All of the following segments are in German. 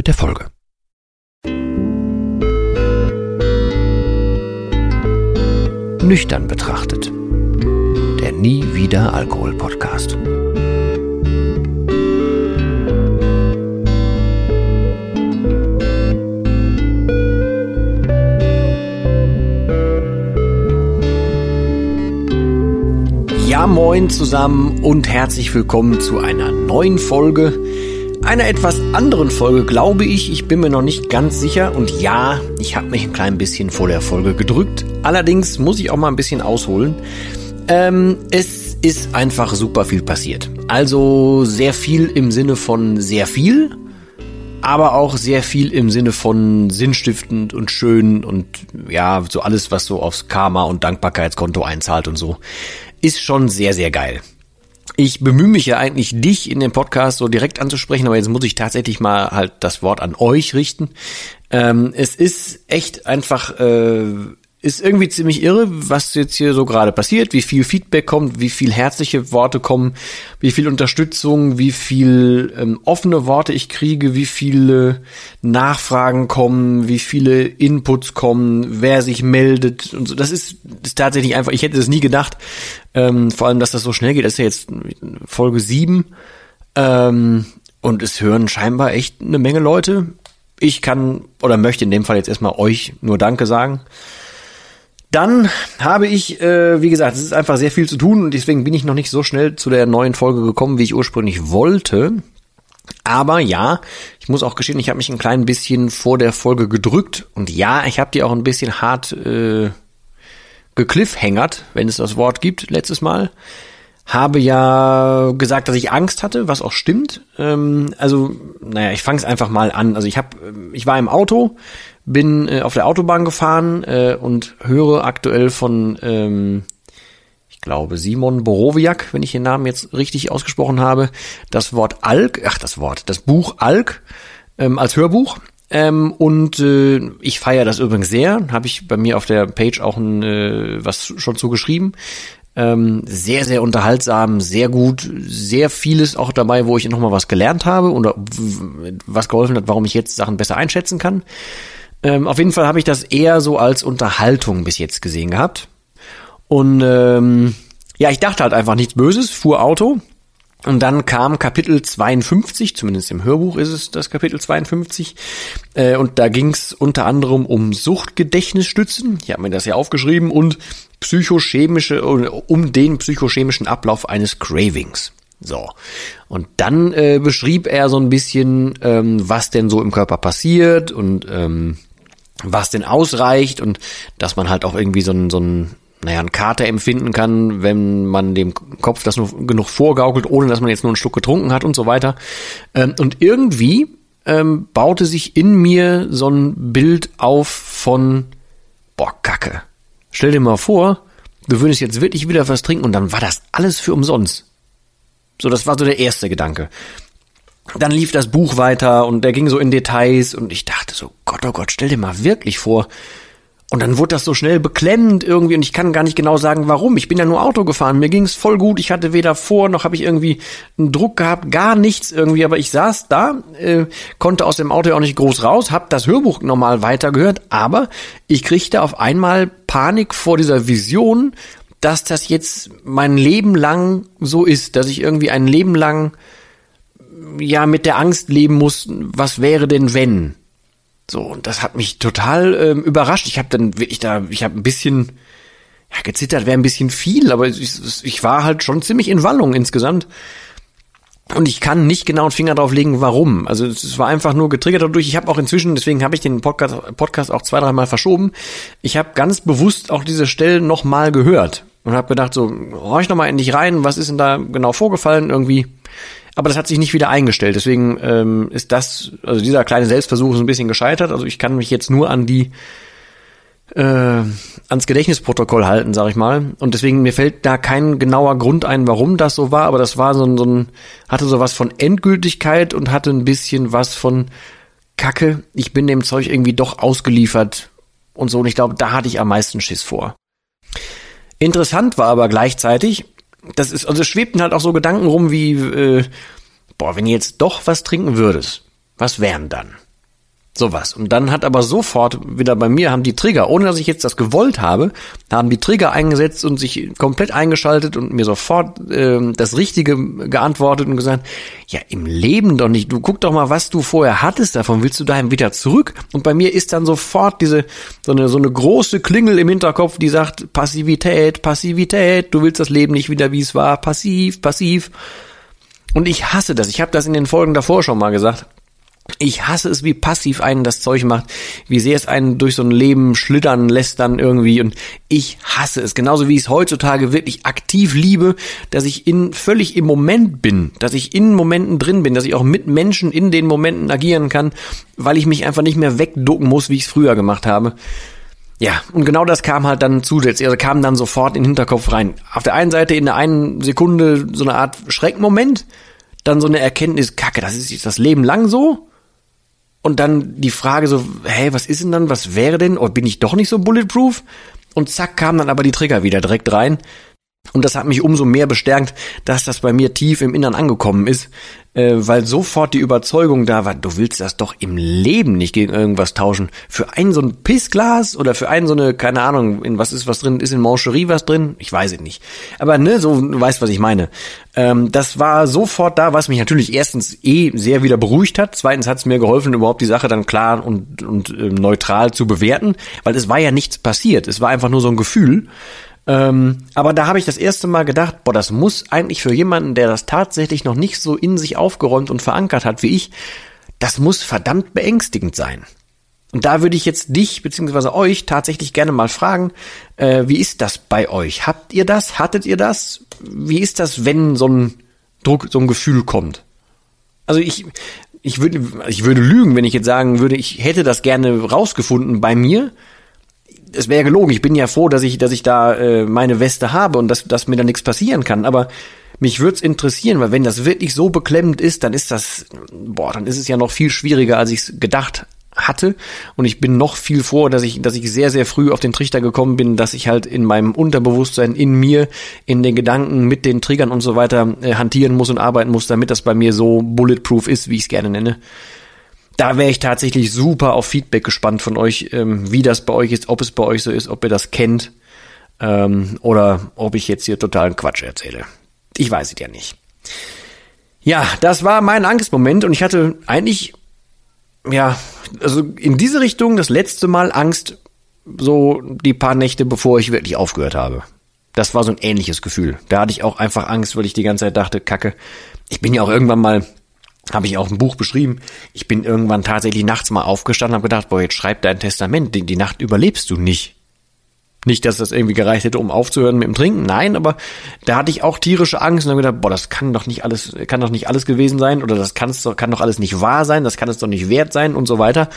mit der Folge. Nüchtern betrachtet. Der Nie wieder Alkohol Podcast. Ja, moin zusammen und herzlich willkommen zu einer neuen Folge einer etwas anderen Folge, glaube ich. Ich bin mir noch nicht ganz sicher. Und ja, ich habe mich ein klein bisschen vor der Folge gedrückt. Allerdings muss ich auch mal ein bisschen ausholen. Ähm, es ist einfach super viel passiert. Also sehr viel im Sinne von sehr viel, aber auch sehr viel im Sinne von sinnstiftend und schön und ja, so alles, was so aufs Karma und Dankbarkeitskonto einzahlt und so, ist schon sehr, sehr geil. Ich bemühe mich ja eigentlich, dich in dem Podcast so direkt anzusprechen, aber jetzt muss ich tatsächlich mal halt das Wort an euch richten. Ähm, es ist echt einfach äh, ist irgendwie ziemlich irre, was jetzt hier so gerade passiert, wie viel Feedback kommt, wie viel herzliche Worte kommen, wie viel Unterstützung, wie viel ähm, offene Worte ich kriege, wie viele Nachfragen kommen, wie viele Inputs kommen, wer sich meldet und so. Das ist, ist tatsächlich einfach, ich hätte es nie gedacht, ähm, vor allem, dass das so schnell geht. Das ist ja jetzt Folge sieben ähm, und es hören scheinbar echt eine Menge Leute. Ich kann oder möchte in dem Fall jetzt erstmal euch nur Danke sagen. Dann habe ich, äh, wie gesagt, es ist einfach sehr viel zu tun und deswegen bin ich noch nicht so schnell zu der neuen Folge gekommen, wie ich ursprünglich wollte. Aber ja, ich muss auch gestehen, ich habe mich ein klein bisschen vor der Folge gedrückt und ja, ich habe die auch ein bisschen hart äh, gekliffhängert, wenn es das Wort gibt, letztes Mal. Habe ja gesagt, dass ich Angst hatte, was auch stimmt. Ähm, also, naja, ich fange es einfach mal an. Also ich habe, ich war im Auto, bin äh, auf der Autobahn gefahren äh, und höre aktuell von, ähm, ich glaube, Simon Borowiak, wenn ich den Namen jetzt richtig ausgesprochen habe, das Wort Alk, ach das Wort, das Buch Alk ähm, als Hörbuch. Ähm, und äh, ich feiere das übrigens sehr. Habe ich bei mir auf der Page auch ein, äh, was schon zugeschrieben. Ähm, sehr, sehr unterhaltsam, sehr gut, sehr vieles auch dabei, wo ich nochmal was gelernt habe oder was geholfen hat, warum ich jetzt Sachen besser einschätzen kann. Ähm, auf jeden Fall habe ich das eher so als Unterhaltung bis jetzt gesehen gehabt. Und ähm, ja, ich dachte halt einfach nichts Böses, fuhr Auto. Und dann kam Kapitel 52, zumindest im Hörbuch ist es das Kapitel 52. Äh, und da ging es unter anderem um Suchtgedächtnisstützen. Ich habe mir das ja aufgeschrieben und psychochemische, um den psychochemischen Ablauf eines Cravings. So. Und dann äh, beschrieb er so ein bisschen, ähm, was denn so im Körper passiert und ähm, was denn ausreicht und dass man halt auch irgendwie so ein, so ein naja, ein Kater empfinden kann, wenn man dem Kopf das nur genug vorgaukelt, ohne dass man jetzt nur einen Schluck getrunken hat und so weiter. Ähm, und irgendwie ähm, baute sich in mir so ein Bild auf von, boah, Kacke. Stell dir mal vor, du würdest jetzt wirklich wieder was trinken und dann war das alles für umsonst. So, das war so der erste Gedanke dann lief das Buch weiter und der ging so in Details und ich dachte so, Gott, oh Gott, stell dir mal wirklich vor. Und dann wurde das so schnell beklemmend irgendwie und ich kann gar nicht genau sagen, warum. Ich bin ja nur Auto gefahren, mir ging's voll gut. Ich hatte weder vor noch habe ich irgendwie einen Druck gehabt, gar nichts irgendwie. Aber ich saß da, äh, konnte aus dem Auto auch nicht groß raus, habe das Hörbuch normal weitergehört, aber ich kriegte auf einmal Panik vor dieser Vision, dass das jetzt mein Leben lang so ist, dass ich irgendwie ein Leben lang ja mit der Angst leben muss, was wäre denn wenn? So, und das hat mich total ähm, überrascht. Ich habe dann wirklich da, ich habe ein bisschen, ja, gezittert wäre ein bisschen viel, aber ich, ich war halt schon ziemlich in Wallung insgesamt. Und ich kann nicht genau einen Finger drauf legen, warum. Also es war einfach nur getriggert dadurch. Ich habe auch inzwischen, deswegen habe ich den Podcast, Podcast auch zwei, dreimal verschoben. Ich habe ganz bewusst auch diese Stellen nochmal gehört und habe gedacht, so, horch noch mal in dich rein, was ist denn da genau vorgefallen? Irgendwie aber das hat sich nicht wieder eingestellt. Deswegen ähm, ist das, also dieser kleine Selbstversuch ist ein bisschen gescheitert. Also ich kann mich jetzt nur an die äh, ans Gedächtnisprotokoll halten, sag ich mal. Und deswegen mir fällt da kein genauer Grund ein, warum das so war, aber das war so ein, so ein hatte so was von Endgültigkeit und hatte ein bisschen was von Kacke. Ich bin dem Zeug irgendwie doch ausgeliefert und so. Und ich glaube, da hatte ich am meisten Schiss vor. Interessant war aber gleichzeitig, das ist, also schwebten halt auch so Gedanken rum wie, äh, boah, wenn ihr jetzt doch was trinken würdest, was wären dann? Sowas. Und dann hat aber sofort wieder bei mir haben die Trigger, ohne dass ich jetzt das gewollt habe, haben die Trigger eingesetzt und sich komplett eingeschaltet und mir sofort äh, das Richtige geantwortet und gesagt, ja, im Leben doch nicht. Du guck doch mal, was du vorher hattest, davon willst du daheim wieder zurück. Und bei mir ist dann sofort diese, so eine, so eine große Klingel im Hinterkopf, die sagt, Passivität, Passivität, du willst das Leben nicht wieder, wie es war, passiv, passiv. Und ich hasse das. Ich habe das in den Folgen davor schon mal gesagt. Ich hasse es, wie passiv einen das Zeug macht, wie sehr es einen durch so ein Leben schlittern lässt dann irgendwie und ich hasse es. Genauso wie ich es heutzutage wirklich aktiv liebe, dass ich in völlig im Moment bin, dass ich in Momenten drin bin, dass ich auch mit Menschen in den Momenten agieren kann, weil ich mich einfach nicht mehr wegducken muss, wie ich es früher gemacht habe. Ja, und genau das kam halt dann zusätzlich, also kam dann sofort in den Hinterkopf rein. Auf der einen Seite in der einen Sekunde so eine Art Schreckmoment, dann so eine Erkenntnis, kacke, das ist das Leben lang so, und dann die Frage so, hey, was ist denn dann, was wäre denn, oder bin ich doch nicht so bulletproof? Und zack, kamen dann aber die Trigger wieder direkt rein. Und das hat mich umso mehr bestärkt, dass das bei mir tief im Innern angekommen ist, äh, weil sofort die Überzeugung da war, du willst das doch im Leben nicht gegen irgendwas tauschen. Für ein so ein Pissglas oder für einen so eine, keine Ahnung, in was ist was drin, ist in Mancherie was drin? Ich weiß es nicht. Aber ne, so, du weißt, was ich meine. Ähm, das war sofort da, was mich natürlich erstens eh sehr wieder beruhigt hat. Zweitens hat es mir geholfen, überhaupt die Sache dann klar und, und äh, neutral zu bewerten, weil es war ja nichts passiert. Es war einfach nur so ein Gefühl. Ähm, aber da habe ich das erste Mal gedacht, boah, das muss eigentlich für jemanden, der das tatsächlich noch nicht so in sich aufgeräumt und verankert hat wie ich, das muss verdammt beängstigend sein. Und da würde ich jetzt dich beziehungsweise euch tatsächlich gerne mal fragen, äh, wie ist das bei euch? Habt ihr das? Hattet ihr das? Wie ist das, wenn so ein Druck, so ein Gefühl kommt? Also ich, ich würde, ich würde lügen, wenn ich jetzt sagen würde, ich hätte das gerne rausgefunden bei mir es wäre gelogen. Ich bin ja froh, dass ich, dass ich da äh, meine Weste habe und dass, dass mir da nichts passieren kann. Aber mich würde es interessieren, weil wenn das wirklich so beklemmend ist, dann ist das, boah, dann ist es ja noch viel schwieriger, als ich es gedacht hatte. Und ich bin noch viel froh, dass ich, dass ich sehr, sehr früh auf den Trichter gekommen bin, dass ich halt in meinem Unterbewusstsein, in mir, in den Gedanken mit den Triggern und so weiter äh, hantieren muss und arbeiten muss, damit das bei mir so bulletproof ist, wie ich es gerne nenne da wäre ich tatsächlich super auf Feedback gespannt von euch, ähm, wie das bei euch ist, ob es bei euch so ist, ob ihr das kennt ähm, oder ob ich jetzt hier totalen Quatsch erzähle. Ich weiß es ja nicht. Ja, das war mein Angstmoment und ich hatte eigentlich, ja, also in diese Richtung das letzte Mal Angst, so die paar Nächte, bevor ich wirklich aufgehört habe. Das war so ein ähnliches Gefühl. Da hatte ich auch einfach Angst, weil ich die ganze Zeit dachte, Kacke, ich bin ja auch irgendwann mal habe ich auch ein Buch beschrieben. Ich bin irgendwann tatsächlich nachts mal aufgestanden und habe gedacht, boah, jetzt schreib dein Testament, die, die Nacht überlebst du nicht. Nicht, dass das irgendwie gereicht hätte, um aufzuhören mit dem Trinken, nein, aber da hatte ich auch tierische Angst und habe gedacht, boah, das kann doch nicht alles, kann doch nicht alles gewesen sein oder das kann, kann doch alles nicht wahr sein, das kann es doch nicht wert sein und so weiter.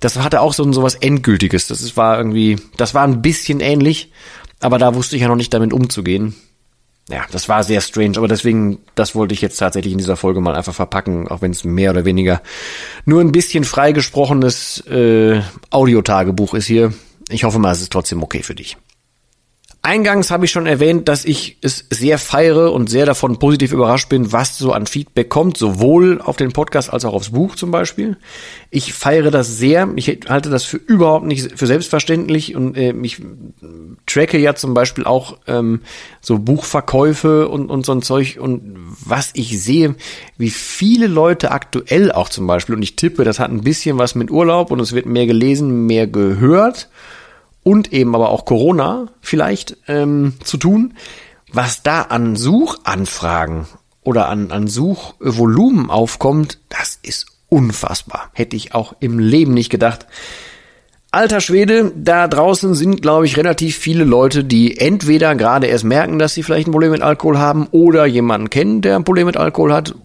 Das hatte auch so, so was Endgültiges. Das war irgendwie, das war ein bisschen ähnlich, aber da wusste ich ja noch nicht damit umzugehen ja, das war sehr strange, aber deswegen, das wollte ich jetzt tatsächlich in dieser Folge mal einfach verpacken, auch wenn es mehr oder weniger nur ein bisschen freigesprochenes äh, Audiotagebuch ist hier. Ich hoffe mal, es ist trotzdem okay für dich. Eingangs habe ich schon erwähnt, dass ich es sehr feiere und sehr davon positiv überrascht bin, was so an Feedback kommt, sowohl auf den Podcast als auch aufs Buch zum Beispiel. Ich feiere das sehr. Ich halte das für überhaupt nicht für selbstverständlich und äh, ich tracke ja zum Beispiel auch ähm, so Buchverkäufe und, und so ein Zeug und was ich sehe, wie viele Leute aktuell auch zum Beispiel und ich tippe, das hat ein bisschen was mit Urlaub und es wird mehr gelesen, mehr gehört und eben aber auch Corona vielleicht ähm, zu tun, was da an Suchanfragen oder an, an Suchvolumen aufkommt, das ist unfassbar. Hätte ich auch im Leben nicht gedacht. Alter Schwede, da draußen sind, glaube ich, relativ viele Leute, die entweder gerade erst merken, dass sie vielleicht ein Problem mit Alkohol haben oder jemanden kennen, der ein Problem mit Alkohol hat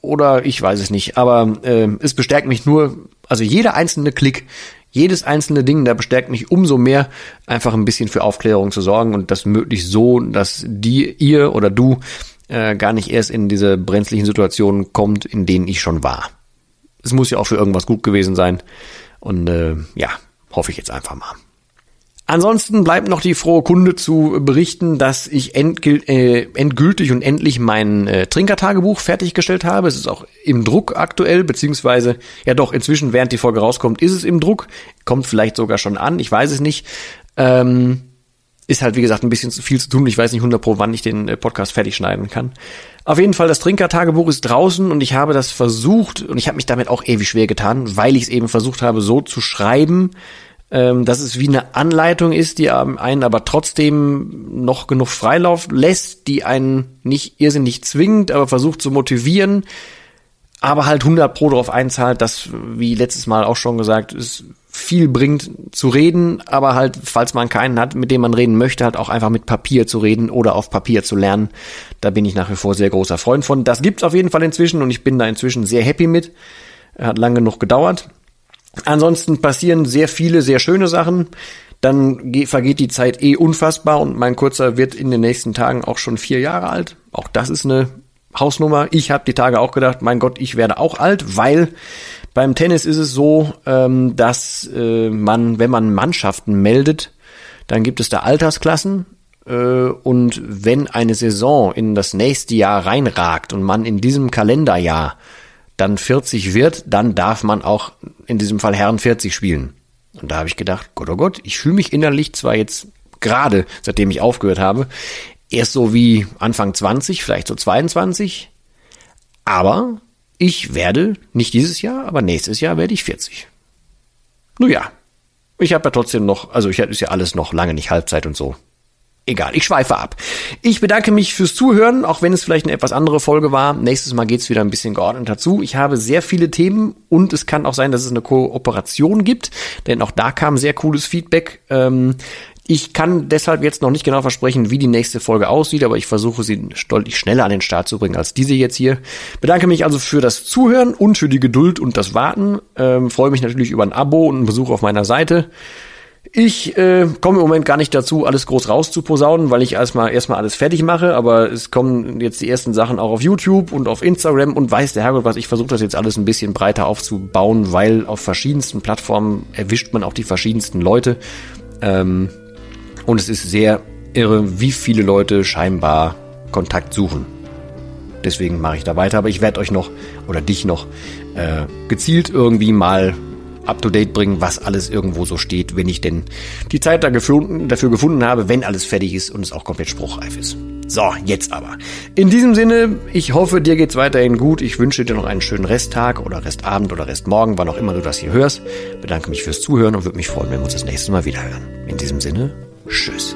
oder ich weiß es nicht. Aber äh, es bestärkt mich nur, also jeder einzelne Klick, jedes einzelne Ding, da bestärkt mich umso mehr, einfach ein bisschen für Aufklärung zu sorgen und das möglichst so, dass die, ihr oder du äh, gar nicht erst in diese brenzlichen Situationen kommt, in denen ich schon war. Es muss ja auch für irgendwas gut gewesen sein. Und äh, ja, hoffe ich jetzt einfach mal. Ansonsten bleibt noch die frohe Kunde zu berichten, dass ich endgül äh, endgültig und endlich mein äh, Trinkertagebuch fertiggestellt habe. Es ist auch im Druck aktuell, beziehungsweise, ja doch, inzwischen, während die Folge rauskommt, ist es im Druck. Kommt vielleicht sogar schon an, ich weiß es nicht. Ähm, ist halt, wie gesagt, ein bisschen zu viel zu tun. Ich weiß nicht 100 pro, wann ich den äh, Podcast fertig schneiden kann. Auf jeden Fall, das Trinkertagebuch ist draußen und ich habe das versucht und ich habe mich damit auch ewig schwer getan, weil ich es eben versucht habe, so zu schreiben, ähm, dass es wie eine Anleitung ist, die einen aber trotzdem noch genug Freilauf lässt, die einen nicht irrsinnig zwingt, aber versucht zu motivieren, aber halt 100 pro darauf einzahlt, dass, wie letztes Mal auch schon gesagt, es viel bringt zu reden, aber halt, falls man keinen hat, mit dem man reden möchte, halt auch einfach mit Papier zu reden oder auf Papier zu lernen. Da bin ich nach wie vor sehr großer Freund von. Das gibt's auf jeden Fall inzwischen und ich bin da inzwischen sehr happy mit. Hat lange genug gedauert. Ansonsten passieren sehr viele, sehr schöne Sachen. Dann vergeht die Zeit eh unfassbar und mein Kurzer wird in den nächsten Tagen auch schon vier Jahre alt. Auch das ist eine Hausnummer. Ich habe die Tage auch gedacht, mein Gott, ich werde auch alt, weil beim Tennis ist es so, ähm, dass äh, man, wenn man Mannschaften meldet, dann gibt es da Altersklassen äh, und wenn eine Saison in das nächste Jahr reinragt und man in diesem Kalenderjahr dann 40 wird, dann darf man auch in diesem Fall Herren 40 spielen. Und da habe ich gedacht, Gott, oh Gott, ich fühle mich innerlich zwar jetzt gerade, seitdem ich aufgehört habe, erst so wie Anfang 20, vielleicht so 22, aber ich werde, nicht dieses Jahr, aber nächstes Jahr werde ich 40. Nun ja, ich habe ja trotzdem noch, also ich ist ja alles noch lange nicht Halbzeit und so. Egal, ich schweife ab. Ich bedanke mich fürs Zuhören, auch wenn es vielleicht eine etwas andere Folge war. Nächstes Mal geht's wieder ein bisschen geordnet dazu. Ich habe sehr viele Themen und es kann auch sein, dass es eine Kooperation gibt, denn auch da kam sehr cooles Feedback. Ähm, ich kann deshalb jetzt noch nicht genau versprechen, wie die nächste Folge aussieht, aber ich versuche sie deutlich schneller an den Start zu bringen als diese jetzt hier. Bedanke mich also für das Zuhören und für die Geduld und das Warten. Ähm, freue mich natürlich über ein Abo und einen Besuch auf meiner Seite. Ich äh, komme im Moment gar nicht dazu, alles groß rauszuposaunen, weil ich erstmal erstmal alles fertig mache, aber es kommen jetzt die ersten Sachen auch auf YouTube und auf Instagram und weiß der Herrgott was, ich versuche das jetzt alles ein bisschen breiter aufzubauen, weil auf verschiedensten Plattformen erwischt man auch die verschiedensten Leute. Ähm, und es ist sehr irre, wie viele Leute scheinbar Kontakt suchen. Deswegen mache ich da weiter, aber ich werde euch noch oder dich noch äh, gezielt irgendwie mal up-to-date bringen, was alles irgendwo so steht, wenn ich denn die Zeit dafür gefunden habe, wenn alles fertig ist und es auch komplett spruchreif ist. So, jetzt aber. In diesem Sinne, ich hoffe, dir geht's weiterhin gut. Ich wünsche dir noch einen schönen Resttag oder Restabend oder Restmorgen, wann auch immer du das hier hörst. Bedanke mich fürs Zuhören und würde mich freuen, wenn wir uns das nächste Mal wieder hören. In diesem Sinne, tschüss.